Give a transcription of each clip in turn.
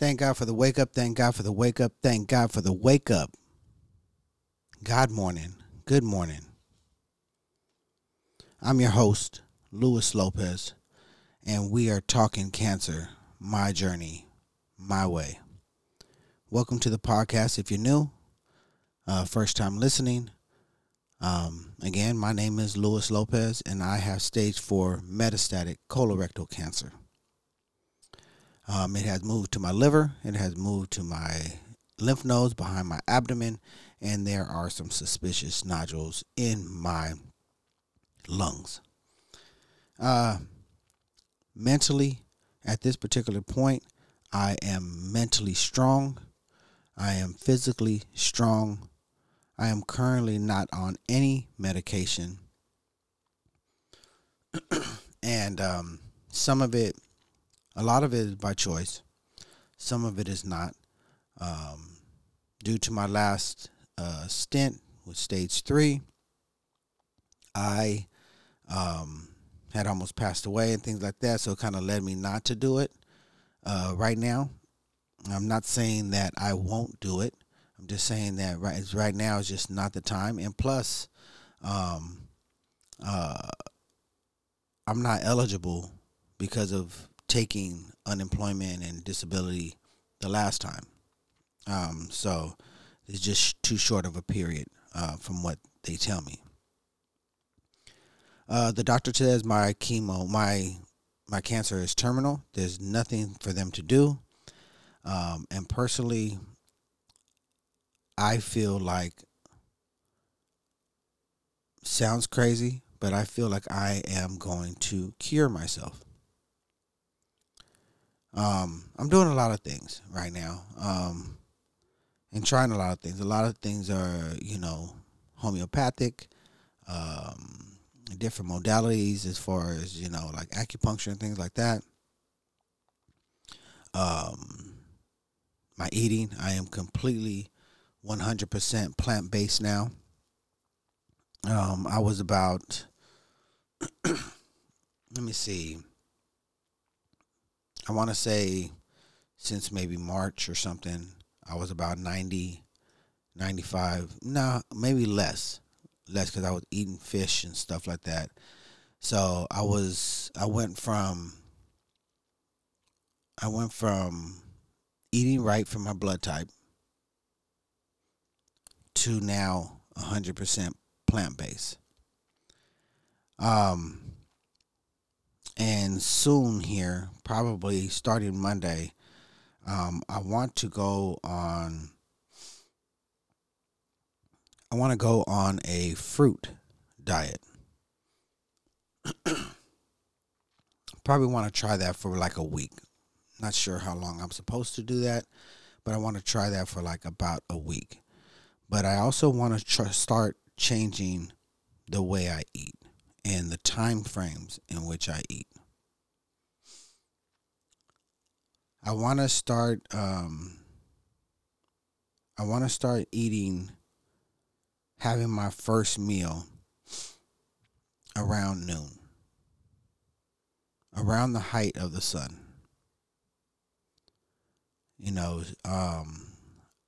Thank God for the wake up. Thank God for the wake up. Thank God for the wake up. God morning. Good morning. I'm your host, Luis Lopez, and we are talking cancer, my journey, my way. Welcome to the podcast. If you're new, uh, first time listening, um, again, my name is Luis Lopez, and I have stage four metastatic colorectal cancer. Um, it has moved to my liver. It has moved to my lymph nodes behind my abdomen, and there are some suspicious nodules in my lungs. Uh, mentally, at this particular point, I am mentally strong. I am physically strong. I am currently not on any medication. and um, some of it a lot of it is by choice. Some of it is not. Um, due to my last uh, stint with stage three, I um, had almost passed away and things like that. So it kind of led me not to do it uh, right now. I'm not saying that I won't do it. I'm just saying that right right now is just not the time. And plus, um, uh, I'm not eligible because of taking unemployment and disability the last time. Um, so it's just too short of a period uh, from what they tell me. Uh, the doctor says my chemo, my my cancer is terminal. There's nothing for them to do. Um, and personally, I feel like sounds crazy, but I feel like I am going to cure myself. Um, I'm doing a lot of things right now, um, and trying a lot of things. A lot of things are, you know, homeopathic, um, different modalities as far as you know, like acupuncture and things like that. Um, my eating, I am completely 100% plant based now. Um, I was about, let me see, I want to say since maybe March or something, I was about 90, 95. No, maybe less. Less because I was eating fish and stuff like that. So I was, I went from, I went from eating right for my blood type to now 100% plant based. Um, and soon here, probably starting Monday, um, I want to go on. I want to go on a fruit diet. probably want to try that for like a week. Not sure how long I'm supposed to do that, but I want to try that for like about a week. But I also want to try, start changing the way I eat and the time frames in which I eat. I want to start. Um, I want to start eating, having my first meal around noon, around the height of the sun. You know, um,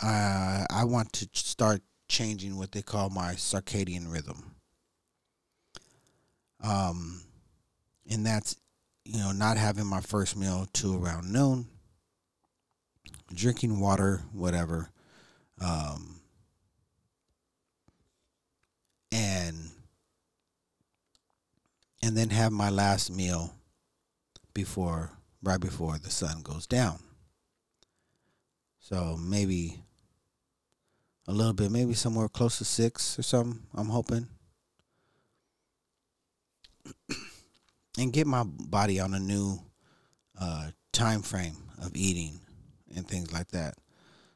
I I want to start changing what they call my circadian rhythm. Um, and that's you know not having my first meal to around noon drinking water, whatever. Um, and and then have my last meal before right before the sun goes down. So maybe a little bit, maybe somewhere close to six or something. I'm hoping, and get my body on a new uh, time frame of eating and things like that.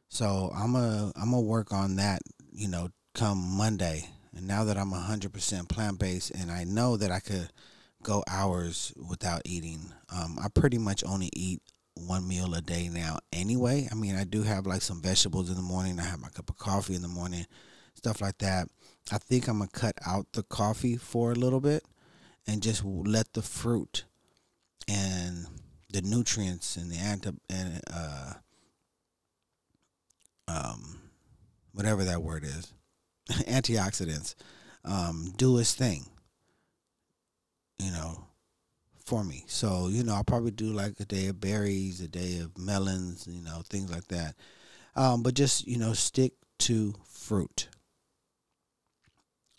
So I'm a I'm gonna work on that, you know, come Monday. And now that I'm 100% plant based, and I know that I could go hours without eating, um, I pretty much only eat one meal a day now. Anyway, I mean, I do have like some vegetables in the morning. I have my cup of coffee in the morning, stuff like that. I think I'm gonna cut out the coffee for a little bit and just let the fruit and the nutrients and the anti and uh, um, whatever that word is, antioxidants, um, do its thing. You know, for me. So you know, I'll probably do like a day of berries, a day of melons, you know, things like that. Um, but just you know, stick to fruit.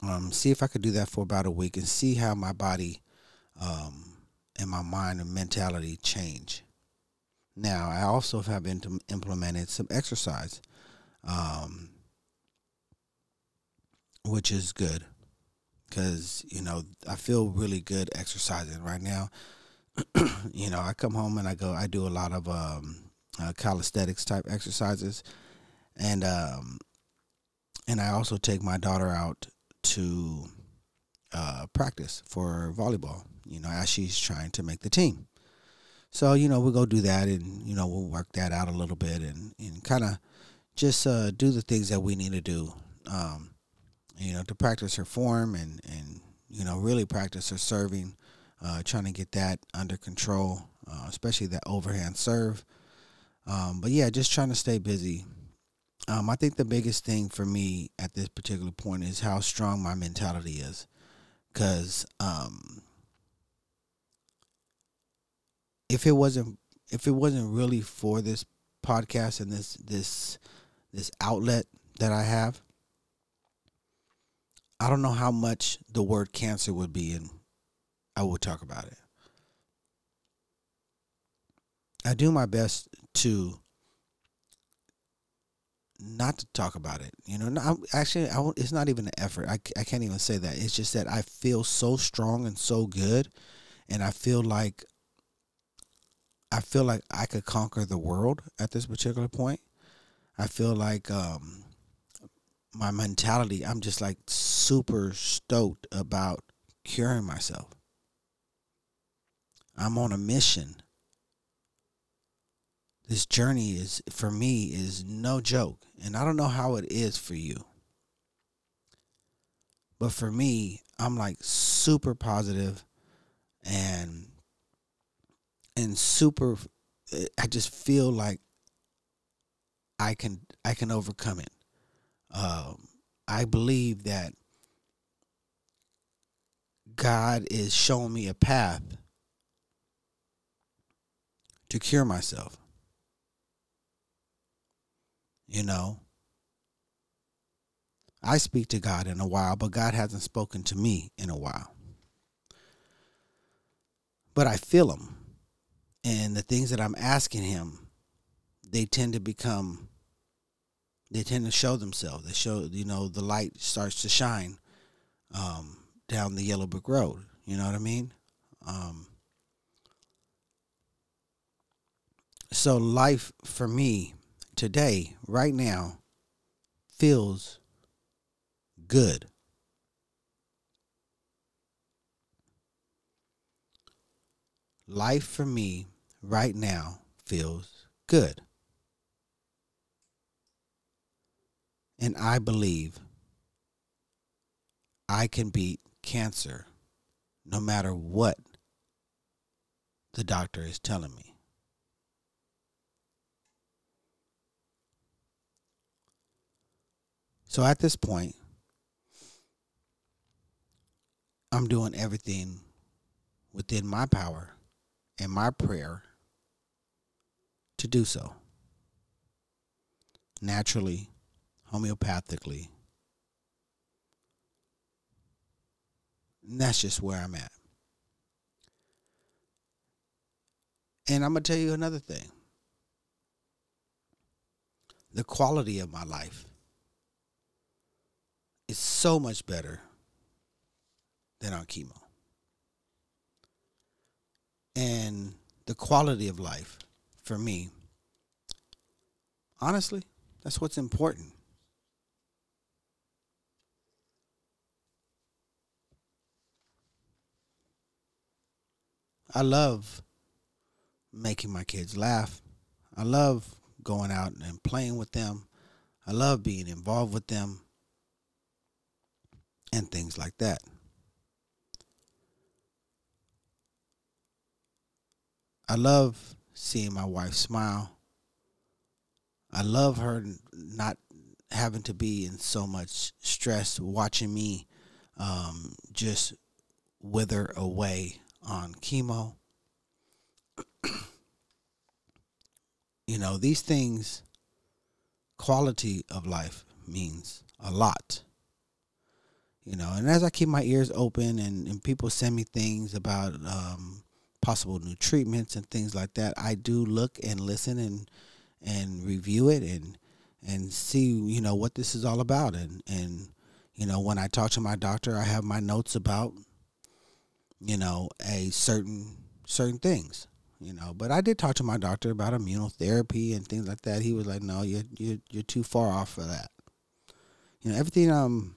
Um, see if I could do that for about a week and see how my body um, and my mind and mentality change. Now, I also have implemented some exercise, um, which is good because, you know, I feel really good exercising right now. you know, I come home and I go, I do a lot of um, uh, calisthenics type exercises. And, um, and I also take my daughter out to uh, practice for volleyball, you know, as she's trying to make the team. So, you know, we'll go do that and, you know, we'll work that out a little bit and, and kind of just uh, do the things that we need to do, um, you know, to practice her form and, and you know, really practice her serving, uh, trying to get that under control, uh, especially that overhand serve. Um, but yeah, just trying to stay busy. Um, I think the biggest thing for me at this particular point is how strong my mentality is. Because um, if it wasn't if it wasn't really for this podcast and this this this outlet that I have, I don't know how much the word cancer would be and I will talk about it. I do my best to not to talk about it. You know, no, actually, I it's not even an effort. I, I can't even say that. It's just that I feel so strong and so good, and I feel like I feel like I could conquer the world at this particular point. I feel like um, my mentality, I'm just like super stoked about curing myself. I'm on a mission. This journey is, for me, is no joke. And I don't know how it is for you. But for me, I'm like super positive and and super I just feel like I can I can overcome it. Um, I believe that God is showing me a path to cure myself. You know, I speak to God in a while, but God hasn't spoken to me in a while. But I feel Him and the things that I'm asking him, they tend to become, they tend to show themselves. They show, you know, the light starts to shine um, down the yellow brick road. You know what I mean? Um, so life for me today, right now, feels good. Life for me right now feels good. And I believe I can beat cancer no matter what the doctor is telling me. So at this point, I'm doing everything within my power and my prayer to do so naturally, homeopathically. And that's just where I'm at. And I'm going to tell you another thing the quality of my life is so much better than on chemo. And the quality of life for me, honestly, that's what's important. I love making my kids laugh. I love going out and playing with them. I love being involved with them and things like that. I love seeing my wife smile. I love her not having to be in so much stress, watching me um, just wither away on chemo. you know, these things, quality of life means a lot. You know, and as I keep my ears open and, and people send me things about um, possible new treatments and things like that, I do look and listen and and review it and and see you know what this is all about and and you know when I talk to my doctor, I have my notes about you know a certain certain things you know. But i did talk to my doctor about immunotherapy and things like that. He was like no you're you're, you're too far off for that. You know everything um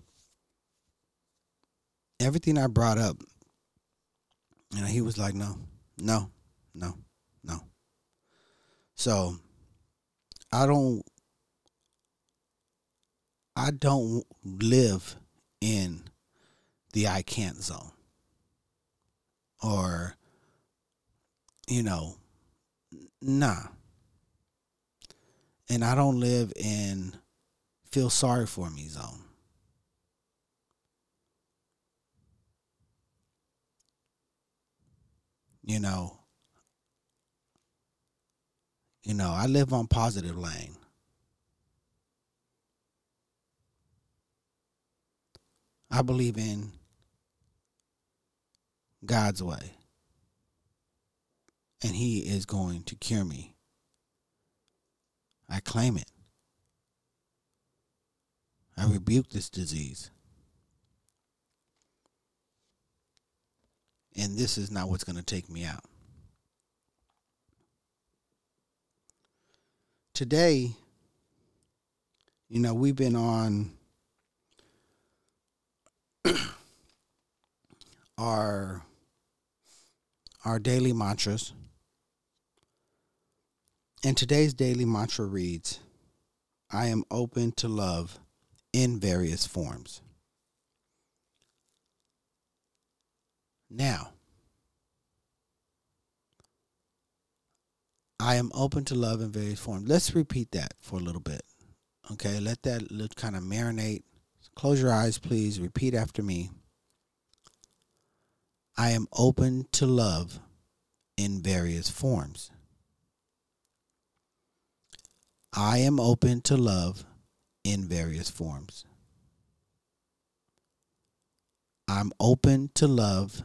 everything i brought up you know he was like no no no no. So i don't i don't live in the i can't zone or you know nah. And i don't live in feel sorry for me zone. You know you know i live on positive lane. I believe in God's way. And He is going to cure me. I claim it. I rebuke this disease. And this is not what's going to take me out. Today, you know, we've been on our our daily mantras. And today's daily mantra reads I am open to love in various forms. Now, I am open to love in various forms. Let's repeat that for a little bit. Okay, let that kind of marinate. Close your eyes, please. Repeat after me. I am open to love in various forms. I am open to love in various forms. I'm open to love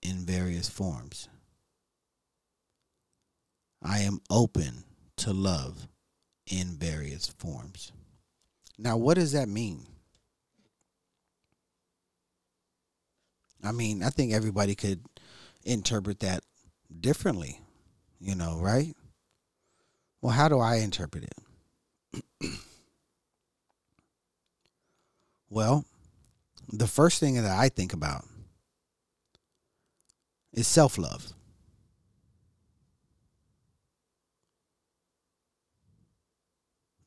in various forms. I am open to love in various forms. Now, what does that mean? I mean, I think everybody could interpret that differently, you know, right? Well, how do I interpret it? well, the first thing that I think about is self love.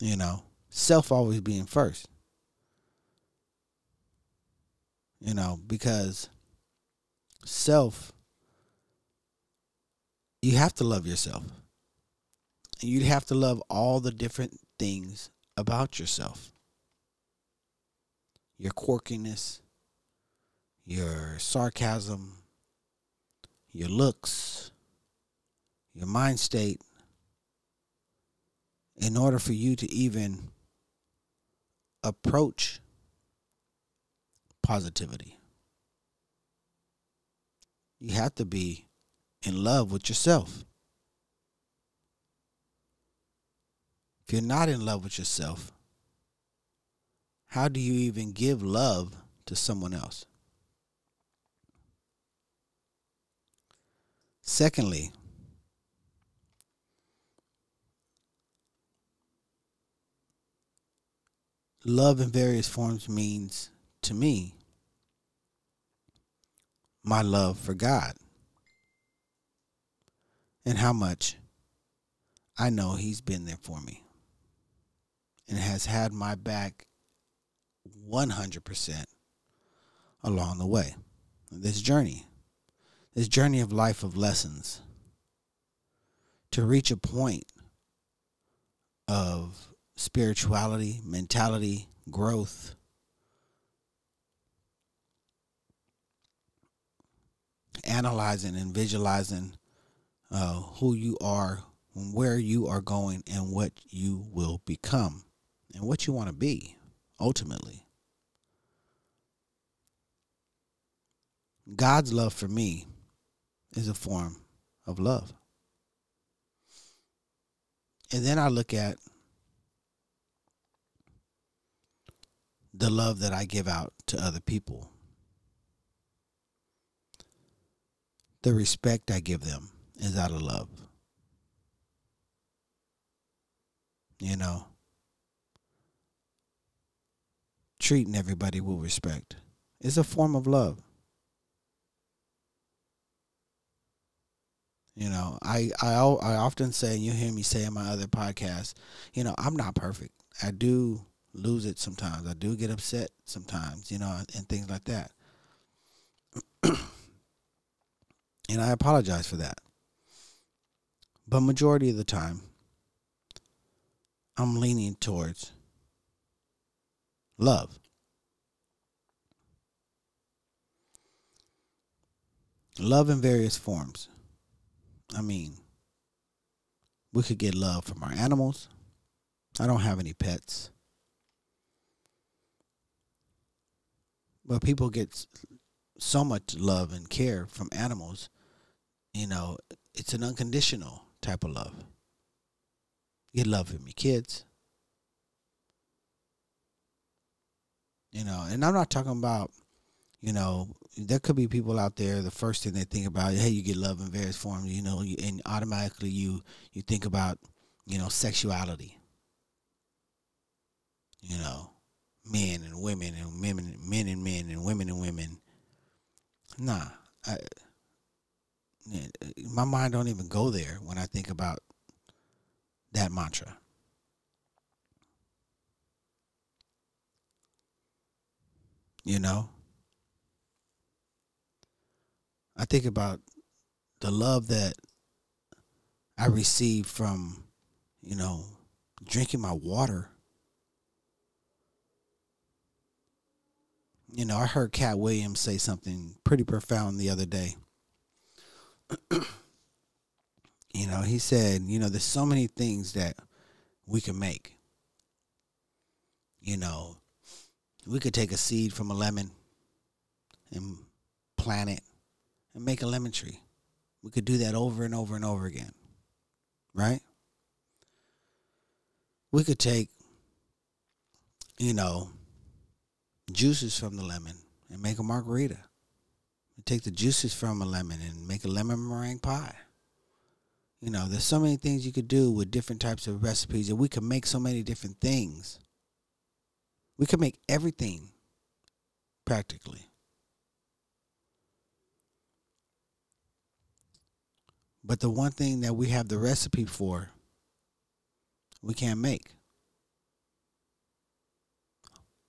You know, self always being first. You know, because self, you have to love yourself. And You'd have to love all the different things about yourself your quirkiness, your sarcasm, your looks, your mind state, in order for you to even approach positivity. You have to be in love with yourself. If you're not in love with yourself, how do you even give love to someone else? Secondly, love in various forms means to me my love for God and how much I know He's been there for me and has had my back 100% along the way. This journey, this journey of life of lessons, to reach a point of spirituality, mentality, growth. Analyzing and visualizing uh, who you are, where you are going, and what you will become, and what you want to be ultimately. God's love for me is a form of love. And then I look at the love that I give out to other people, the respect I give them is out of love. You know, treating everybody with respect is a form of love. You know, I, I I often say, and you hear me say in my other podcasts, you know, I'm not perfect. I do lose it sometimes. I do get upset sometimes, you know, and things like that. and I apologize for that. But majority of the time, I'm leaning towards love. Love in various forms. I mean, we could get love from our animals. I don't have any pets. But people get so much love and care from animals. You know, it's an unconditional type of love. You love from your kids. You know, and I'm not talking about, you know, there could be people out there. The first thing they think about, hey, you get love in various forms, you know, and automatically you you think about, you know, sexuality. You know, men and women and women, men and men and women and women. Nah, I, my mind don't even go there when I think about that mantra. You know, I think about the love that I received from, you know, drinking my water. You know, I heard Katt Williams say something pretty profound the other day. you know, he said, you know, there's so many things that we can make. You know, we could take a seed from a lemon and plant it and make a lemon tree. We could do that over and over and over again. Right? We could take, you know, juices from the lemon and make a margarita. Take the juices from a lemon and make a lemon meringue pie. You know, there's so many things you could do with different types of recipes, and we could make so many different things. We could make everything practically. But the one thing that we have the recipe for, we can't make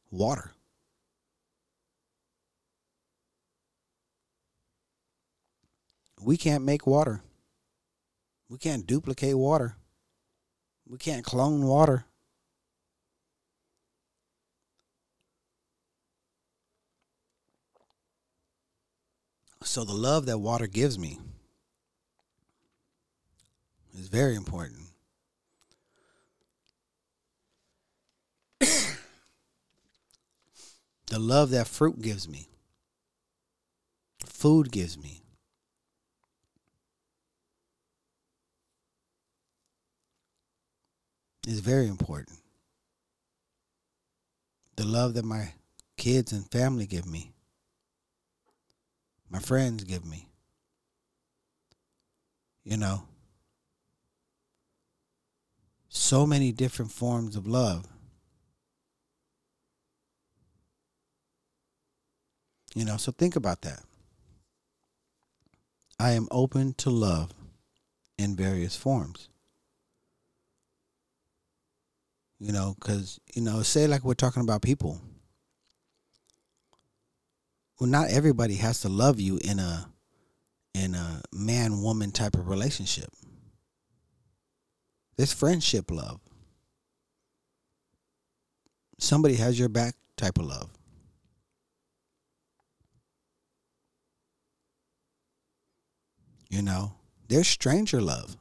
water. We can't make water. We can't duplicate water. We can't clone water. So the love that water gives me is very important. the love that fruit gives me, food gives me. Is very important. The love that my kids and family give me, my friends give me. You know, so many different forms of love. You know, so think about that. I am open to love in various forms. You know, because, you know, say like we're talking about people. Well, not everybody has to love you in a in a man woman type of relationship. There's friendship love. somebody has your back type of love. You know, there's stranger love.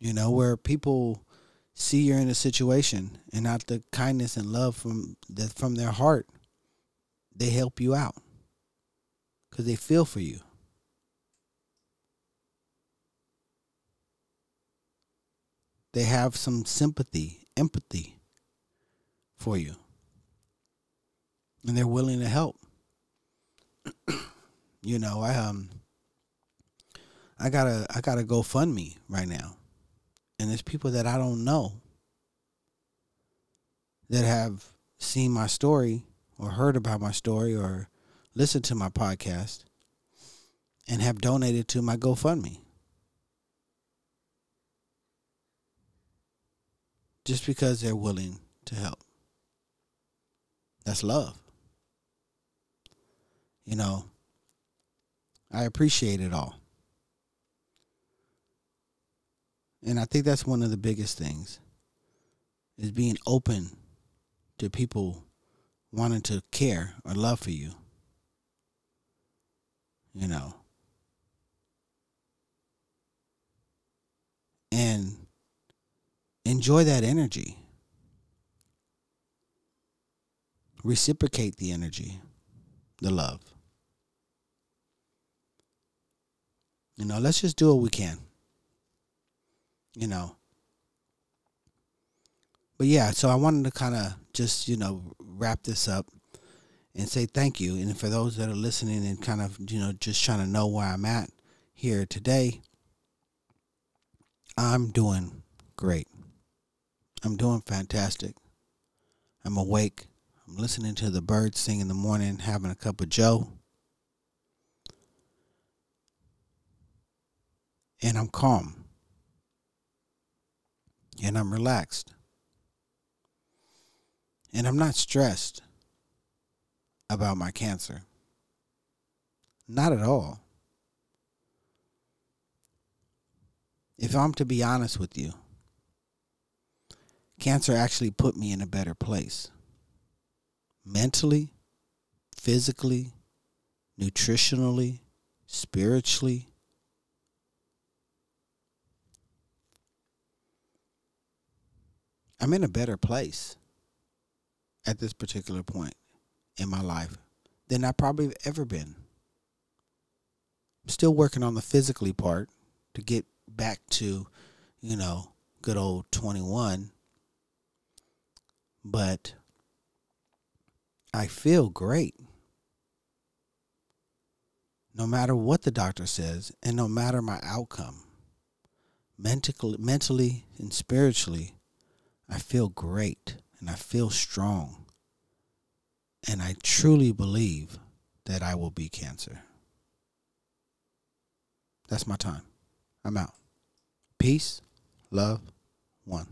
You know, where people see you're in a situation and not the kindness and love from that from their heart, they help you out because they feel for you. They have some sympathy, empathy for you. And they're willing to help. you know, I um I got a I got a GoFundMe right now. And there's people that I don't know that have seen my story or heard about my story or listened to my podcast and have donated to my GoFundMe. Just because they're willing to help. That's love. You know, I appreciate it all. And I think that's one of the biggest things is being open to people wanting to care or love for you. You know. And enjoy that energy. Reciprocate the energy, the love. You know, let's just do what we can. You know. But yeah, so I wanted to kind of just, you know, wrap this up and say thank you. And for those that are listening and kind of, you know, just trying to know where I'm at here today, I'm doing great. I'm doing fantastic. I'm awake. I'm listening to the birds sing in the morning, having a cup of joe. and I'm calm and I'm relaxed and I'm not stressed about my cancer. Not at all. If I'm to be honest with you, cancer actually put me in a better place. Mentally, physically, nutritionally, spiritually, I'm in a better place at this particular point in my life than I probably have ever been. I'm still working on the physically part to get back to, you know, good old 21. But I feel great. No matter what the doctor says, and no matter my outcome, mentally, mentally and spiritually, I feel great and I feel strong. And I truly believe that I will be cancer. That's my time. I'm out. Peace, love, one.